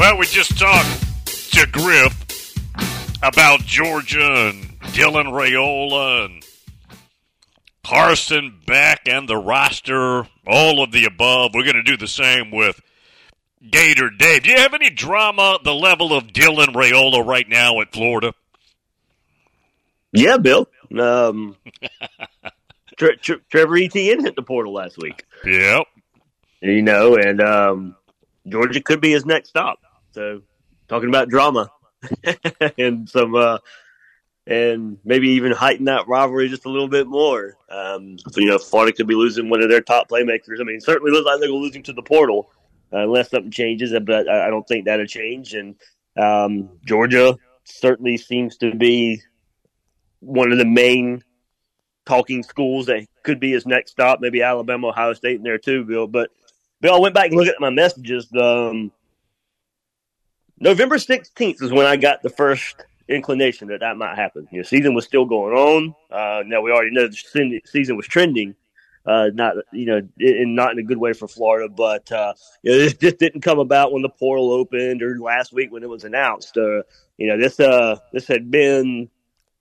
Well, we just talked to Griff about Georgia and Dylan Raiola and Carson Beck and the roster, all of the above. We're going to do the same with Gator Dave. Do you have any drama the level of Dylan Raiola right now at Florida? Yeah, Bill. Um, Tre- Tre- Trevor Etienne hit the portal last week. Yep. You know, and um, Georgia could be his next stop. So, talking about drama and some, uh, and maybe even heighten that rivalry just a little bit more. Um, so, you know, Florida could be losing one of their top playmakers. I mean, certainly looks like they're losing to the portal uh, unless something changes, but I, I don't think that'll change. And um, Georgia certainly seems to be one of the main talking schools that could be his next stop. Maybe Alabama, Ohio State in there too, Bill. But Bill, I went back and looked at my messages. Um, November 16th is when I got the first inclination that that might happen. You know, season was still going on. Uh, now we already know the season was trending. Uh, not you know, in, not in a good way for Florida, but uh, you know, this just didn't come about when the portal opened or last week when it was announced. Uh, you know, this uh, this had been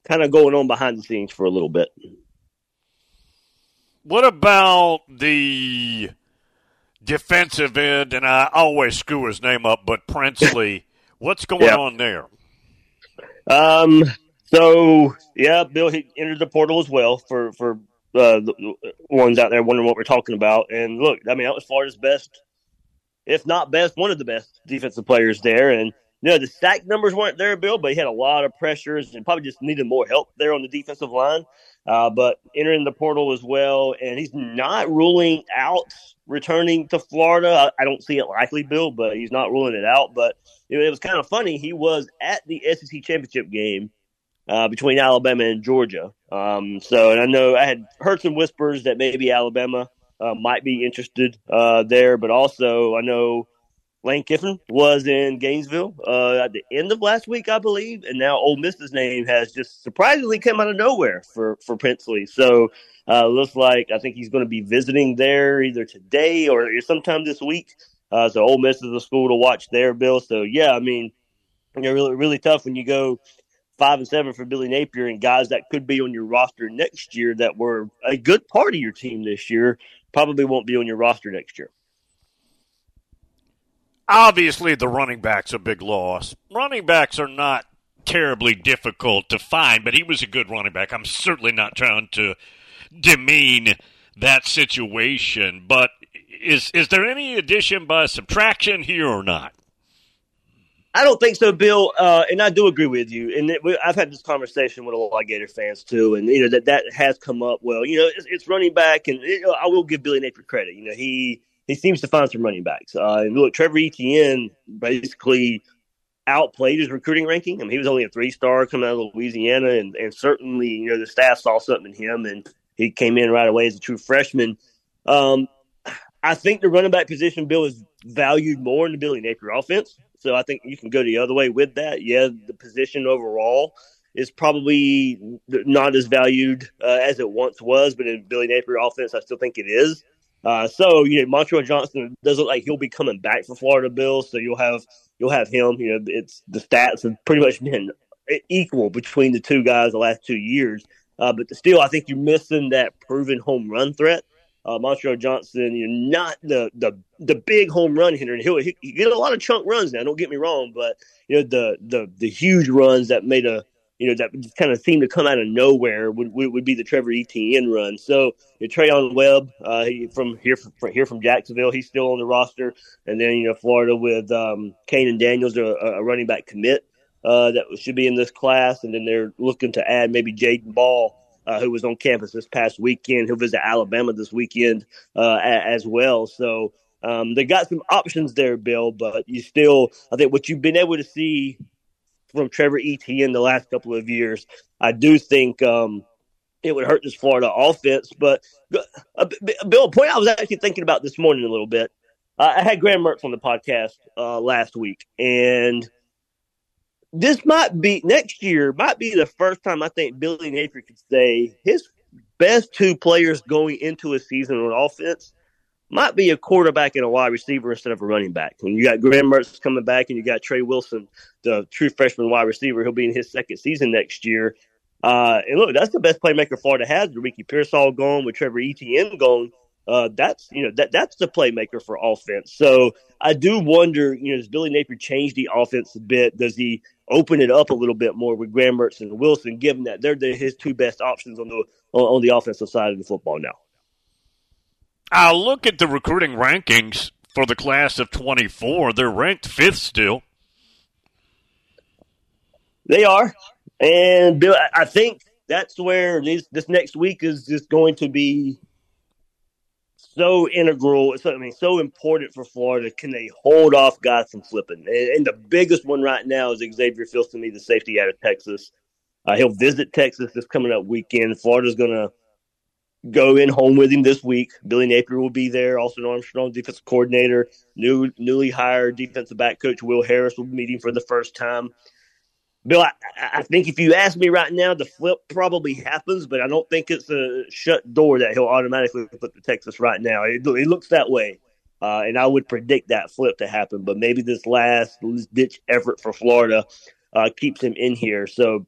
kind of going on behind the scenes for a little bit. What about the defensive end? And I always screw his name up, but Princely. What's going yeah. on there? Um. So yeah, Bill he entered the portal as well for for uh, the ones out there wondering what we're talking about. And look, I mean that was Florida's best, if not best, one of the best defensive players there. And you know the sack numbers weren't there, Bill, but he had a lot of pressures and probably just needed more help there on the defensive line. Uh, but entering the portal as well, and he's not ruling out returning to Florida. I, I don't see it likely, Bill, but he's not ruling it out. But it, it was kind of funny. He was at the SEC championship game uh, between Alabama and Georgia. Um, so, and I know I had heard some whispers that maybe Alabama uh, might be interested uh, there, but also I know Lane Kiffin was in Gainesville uh, at the end of last week, I believe, and now Ole Miss's name has just surprisingly come out of nowhere for for Princely. So uh, looks like I think he's going to be visiting there either today or sometime this week. Uh, so Ole Miss is a school to watch there, Bill. So yeah, I mean, you know, really really tough when you go five and seven for Billy Napier and guys that could be on your roster next year that were a good part of your team this year probably won't be on your roster next year. Obviously, the running back's a big loss. Running backs are not terribly difficult to find, but he was a good running back. I'm certainly not trying to demean that situation, but is is there any addition by subtraction here or not? I don't think so, Bill. Uh, and I do agree with you. And it, I've had this conversation with a lot of Gator fans too, and you know that that has come up. Well, you know, it's, it's running back, and it, I will give Billy Napier credit. You know, he he seems to find some running backs. Uh, look, Trevor Etienne basically outplayed his recruiting ranking. I mean, he was only a three star coming out of Louisiana, and, and certainly, you know, the staff saw something in him, and he came in right away as a true freshman. Um, I think the running back position, Bill, is valued more in the Billy Napier offense. So I think you can go the other way with that. Yeah, the position overall is probably not as valued uh, as it once was, but in Billy Napier offense, I still think it is. Uh, so you know, Montrell Johnson does look like he'll be coming back for Florida Bills. So you'll have you'll have him. You know, it's the stats have pretty much been equal between the two guys the last two years. Uh, but still, I think you're missing that proven home run threat. Uh, Montrell Johnson, you're not the the the big home run hitter, and he'll he, he get a lot of chunk runs now. Don't get me wrong, but you know the the the huge runs that made a you know, that kind of seemed to come out of nowhere would, would, be the Trevor Etienne run. So you know, Treyaun Webb, uh, he, from here from here from Jacksonville, he's still on the roster, and then you know Florida with um, Kane Daniels, a, a running back commit uh, that should be in this class, and then they're looking to add maybe Jadan Baugh. Uh, who was on campus this past weekend? He'll visit Alabama this weekend uh, as well. So um, they got some options there, Bill. But you still, I think, what you've been able to see from Trevor Etienne the last couple of years. I do think um, it would hurt this Florida offense. But uh, Bill, a point I was actually thinking about this morning a little bit. I had Graham Mertz on the podcast uh, last week, and this might be next year might be the first time I think Billy Napier could say his best two players going into a season on offense might be a quarterback and a wide receiver instead of a running back. When you got Graham Mertz coming back, and you got Trey Wilson, the true freshman wide receiver. He'll be in his second season next year. Uh, and look, that's the best playmaker Florida has. Ricky Pearsall gone with Trevor Etienne gone. Uh, that's you know that that's the playmaker for offense. So I do wonder, you know, does Billy Napier change the offense a bit? Does he open it up a little bit more with Graham Mertz and Wilson, given that they're the, his two best options on the on the offensive side of the football now? I'll look at the recruiting rankings for the class of 24. They're ranked fifth still. They are. And Bill, I think that's where this, this next week is just going to be so integral. I mean, so important for Florida. Can they hold off guys from flipping? And, and the biggest one right now is Xavier Filsaime, the safety out of Texas. Uh, he'll visit Texas this coming up weekend. Florida's going to go in home with him this week. Billy Napier will be there. Also, Armstrong, defensive coordinator, new newly hired defensive back coach Will Harris will be meeting for the first time. Bill, I, I, think if you ask me right now, the flip probably happens, but I don't think it's a shut door that he'll automatically put to Texas right now. It, it looks that way. Uh, and I would predict that flip to happen, but maybe this last ditch effort for Florida uh, keeps him in here. So,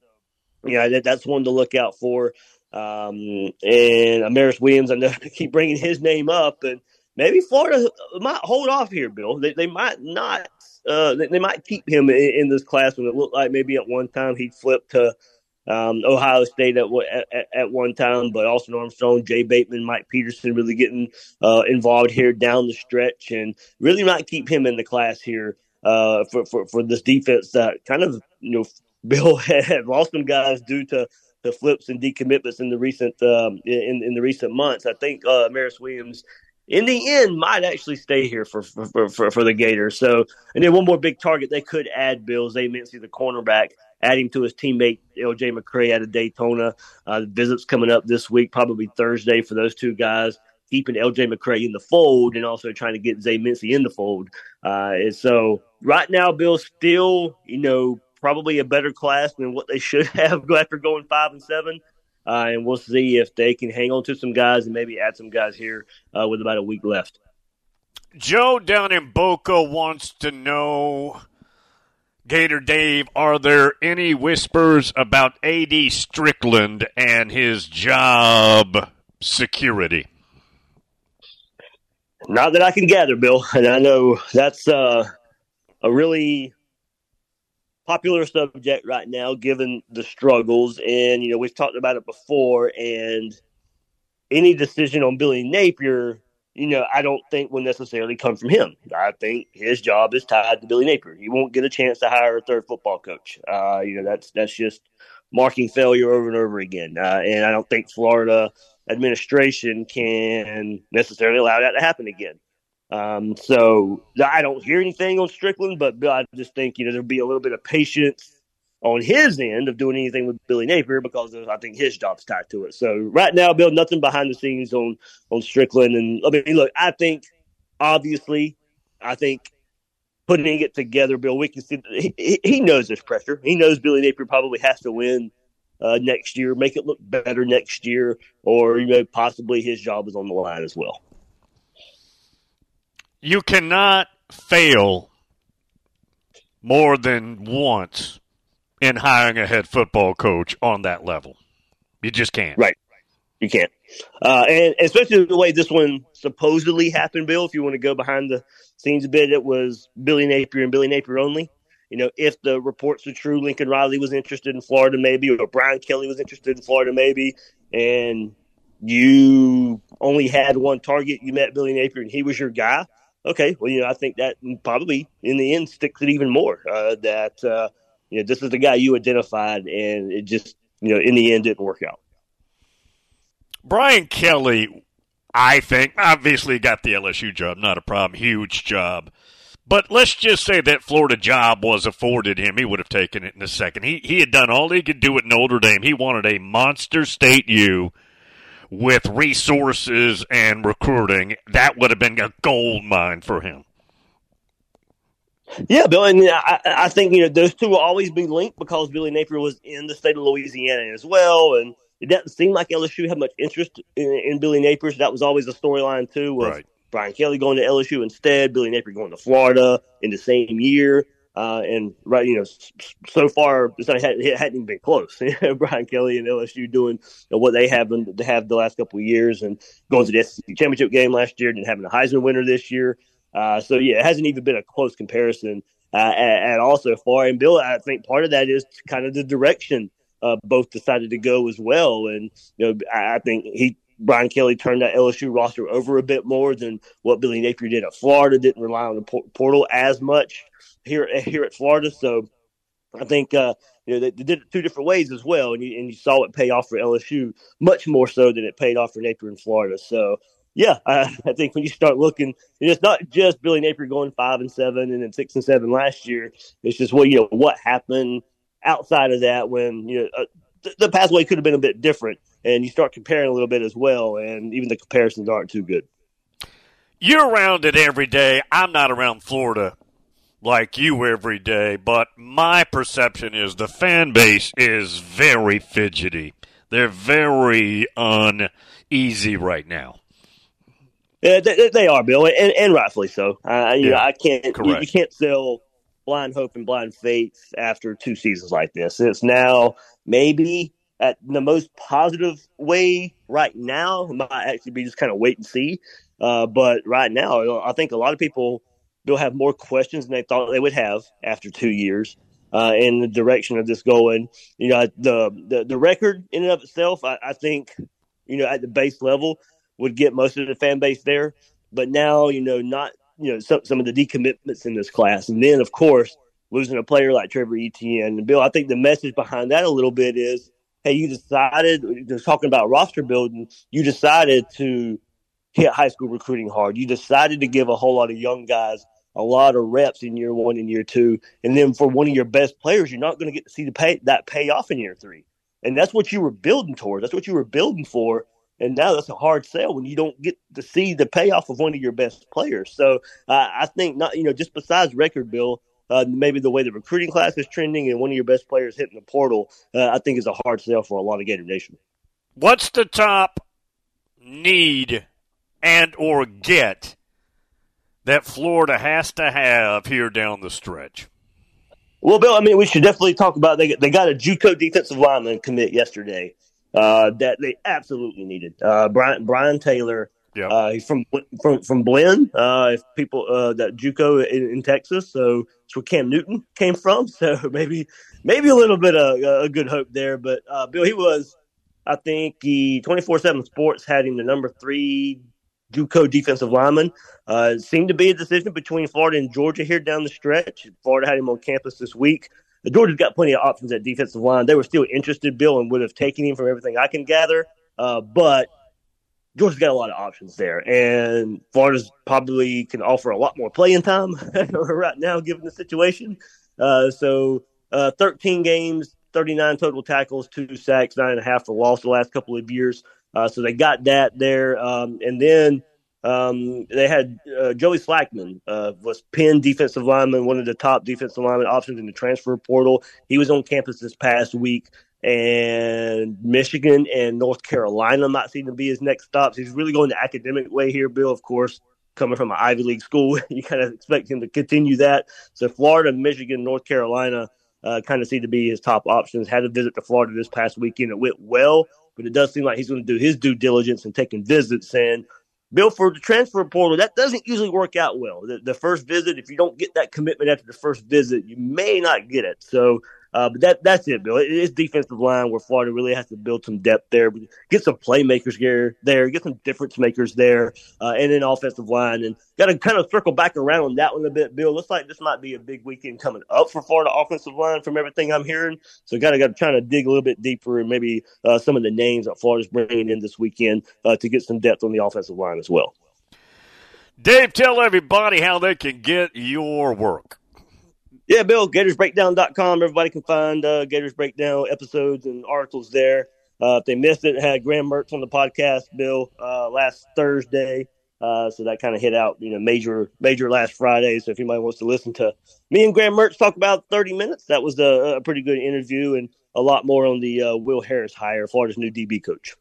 yeah, that, that's one to look out for. Um, and Amaris Williams, I know I keep bringing his name up, and maybe Florida might hold off here, Bill. They, they might not. Uh, they, they, might keep him in, in, this class when it looked like maybe at one time he flipped to um, Ohio State at, at, at one time, but Austin Armstrong, Jay Bateman, Mike Peterson really getting uh, involved here down the stretch, and really might keep him in the class here uh, for, for for this defense that kind of you know Bill had lost some guys due to the flips and decommitments in the recent um, in in the recent months. I think uh, Maris Williams, in the end, might actually stay here for for, for for the Gators. So, and then one more big target they could add Bill Zay Mincey, the cornerback, add him to his teammate L.J. McCray out of Daytona. Uh, the visits coming up this week, probably Thursday for those two guys. Keeping L.J. McCray in the fold and also trying to get Zay Mincey in the fold. Uh, and so right now, Bill still, you know, probably a better class than what they should have after going five and seven. Uh, and we'll see if they can hang on to some guys and maybe add some guys here uh, with about a week left. Joe down in Boca wants to know, Gator Dave, are there any whispers about A.D. Stricklin and his job security? Not that I can gather, Bill. And I know that's uh, a really popular subject right now, given the struggles. And, you know, we've talked about it before. And any decision on Billy Napier, you know, I don't think will necessarily come from him. I think his job is tied to Billy Napier. He won't get a chance to hire a third football coach. Uh, you know, that's that's just marking failure over and over again. Uh, and I don't think Florida administration can necessarily allow that to happen again. Um, so I don't hear anything on Stricklin, but I just think you know there'll be a little bit of patience on his end of doing anything with Billy Napier because I think his job's tied to it. So right now, Bill, nothing behind the scenes on on Stricklin. And I mean, look, I think obviously, I think putting it together, Bill, we can see he, he knows this pressure. He knows Billy Napier probably has to win uh, next year, make it look better next year, or you know possibly his job is on the line as well you cannot fail more than once in hiring a head football coach on that level. You just can't. Right. You can't. Uh, and especially the way this one supposedly happened, Bill, if you want to go behind the scenes a bit, it was Billy Napier and Billy Napier only. You know, if the reports are true, Lincoln Riley was interested in Florida maybe, or Brian Kelly was interested in Florida maybe, and you only had one target, you met Billy Napier and he was your guy okay, well, you know, I think that probably in the end sticks it even more. Uh, that uh, you know, this is the guy you identified, and it just you know, in the end, didn't work out. Brian Kelly, I think, obviously got the LSU job, not a problem, huge job. But let's just say that Florida job was afforded him. He would have taken it in a second. He he had done all he could do at Notre Dame. He wanted a monster state U with resources and recruiting, that would have been a gold mine for him. Yeah, Bill, and I, I think you know those two will always be linked because Billy Napier was in the state of Louisiana as well, and it doesn't seem like LSU had much interest in, in Billy Napier. So that was always a storyline too. right. Brian Kelly going to LSU instead, Billy Napier going to Florida in the same year. Uh, and right, you know, so far it's not, it hadn't even been close. Brian Kelly and LSU doing you know, what they have been to have the last couple of years, and going to the SEC championship game last year, and having a Heisman winner this year. Uh, so yeah, it hasn't even been a close comparison uh, at, at all so far. And Bill, I think part of that is kind of the direction uh, both decided to go as well. And you know, I, I think he Brian Kelly turned that LSU roster over a bit more than what Billy Napier did at Florida. Didn't rely on the portal as much here here at Florida. So I think uh, you know they, they, did it two different ways as well, and you, and you saw it pay off for LSU much more so than it paid off for Napier in Florida. So yeah, I, I think when you start looking, it's not just Billy Napier going five and seven and then six and seven last year. It's just what you know what happened outside of that when you know uh, the, the pathway could have been a bit different, and you start comparing a little bit as well, and even the comparisons aren't too good. You're around it every day. I'm not around Florida like you every day, but my perception is the fan base is very fidgety. They're very uneasy right now. Yeah, they, they are, Bill, and, and rightfully so. Uh, you yeah, know, I can't. You, you, can't sell blind hope and blind faith after two seasons like this. It's now maybe at the most positive way right now. Might actually be just kind of wait and see. Uh, but right now, I think a lot of people they'll have more questions than they thought they would have after two years uh, in the direction of this going. You know, the the, the record in and of itself, I, I, think, you know, at the base level would get most of the fan base there. But now, you know, not you know some some of the decommitments in this class, and then of course losing a player like Trevor Etienne and Bill. I think the message behind that a little bit is, hey, you decided just talking about roster building, you decided to hit high school recruiting hard. You decided to give a whole lot of young guys a lot of reps in year one and year two. And then for one of your best players, you're not going to get to see the pay that pay off in year three. And that's what you were building towards. That's what you were building for. And now that's a hard sell when you don't get to see the payoff of one of your best players. So uh, I think not, you know, just besides record, Bill, uh, maybe the way the recruiting class is trending and one of your best players hitting the portal, uh, I think is a hard sell for a lot of Gator Nation. What's the top need and or get that Florida has to have here down the stretch? Well, Bill, I mean, we should definitely talk about they they got a JUCO defensive lineman commit yesterday uh, that they absolutely needed. Uh, Brian Brian Taylor, yeah, uh, he's from from from Blinn. Uh, if people uh, that JUCO in, in, Texas, so it's where Cam Newton came from. So maybe maybe a little bit of a good hope there. But uh, Bill, he was, I think, he twenty four seven Sports had him the number three JUCO defensive lineman. Uh, seemed to be a decision between Florida and Georgia here down the stretch. Florida had him on campus this week. Georgia's got plenty of options at defensive line. They were still interested, Bill, and would have taken him from everything I can gather. Uh, but Georgia's got a lot of options there, and Florida's probably can offer a lot more playing time right now, given the situation. Uh, so, uh, 13 games, 39 total tackles, two sacks, nine and a half for loss the last couple of years. Uh, so they got that there. Um, and then um, they had uh, Joey Slackman, uh, was Penn defensive lineman, one of the top defensive lineman options in the transfer portal. He was on campus this past week. And Michigan and North Carolina might seem to be his next stops. He's really going the academic way here, Bill, of course coming from an Ivy League school, you kind of expect him to continue that. So Florida, Michigan, North Carolina uh, kind of seem to be his top options. Had a visit to Florida this past weekend. It went well but it does seem like he's going to do his due diligence and taking visits. And Bill, for the transfer portal, that doesn't usually work out well. The, the, first visit, if you don't get that commitment after the first visit, you may not get it. So uh, but that that's it, Bill. It is defensive line where Florida really has to build some depth there, get some playmakers there, there, get some difference makers there, uh, and then offensive line, and got to kind of circle back around on that one a bit, Bill. Looks like this might be a big weekend coming up for Florida offensive line from everything I'm hearing. So got to got to try to dig a little bit deeper and maybe uh, some of the names that Florida's bringing in this weekend uh, to get some depth on the offensive line as well. Dave, tell everybody how they can get your work. Yeah, Bill, GatorsBreakdown.com. Everybody can find uh, Gators Breakdown episodes and articles there. Uh, if they missed it, had Graham Mertz on the podcast, Bill, uh, last Thursday. Uh, so that kind of hit out, you know, major, major last Friday. So if anybody wants to listen to me and Graham Mertz talk about 30 minutes, that was a, a pretty good interview and a lot more on the uh, Will Harris hire, Florida's new DB coach.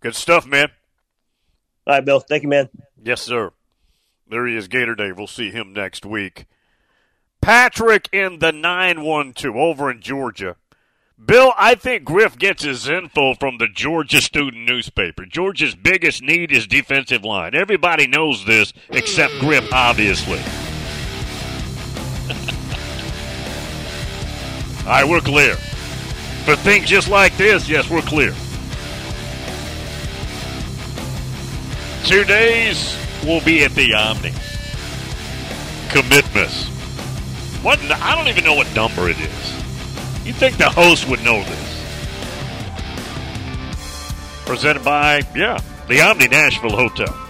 Good stuff, man. All right, Bill. Thank you, man. Yes, sir. There he is, Gator Dave. We'll see him next week. Patrick in the 912 over in Georgia. Bill, I think Griff gets his info from the Georgia Student newspaper. Georgia's biggest need is defensive line. Everybody knows this except Griff, obviously. All right, we're clear. For things just like this, yes, we're clear. Two days, we'll be at the Omni. Commitments. What? I don't even know what number it is. You think the host would know this? Presented by, yeah, the Omni Nashville Hotel.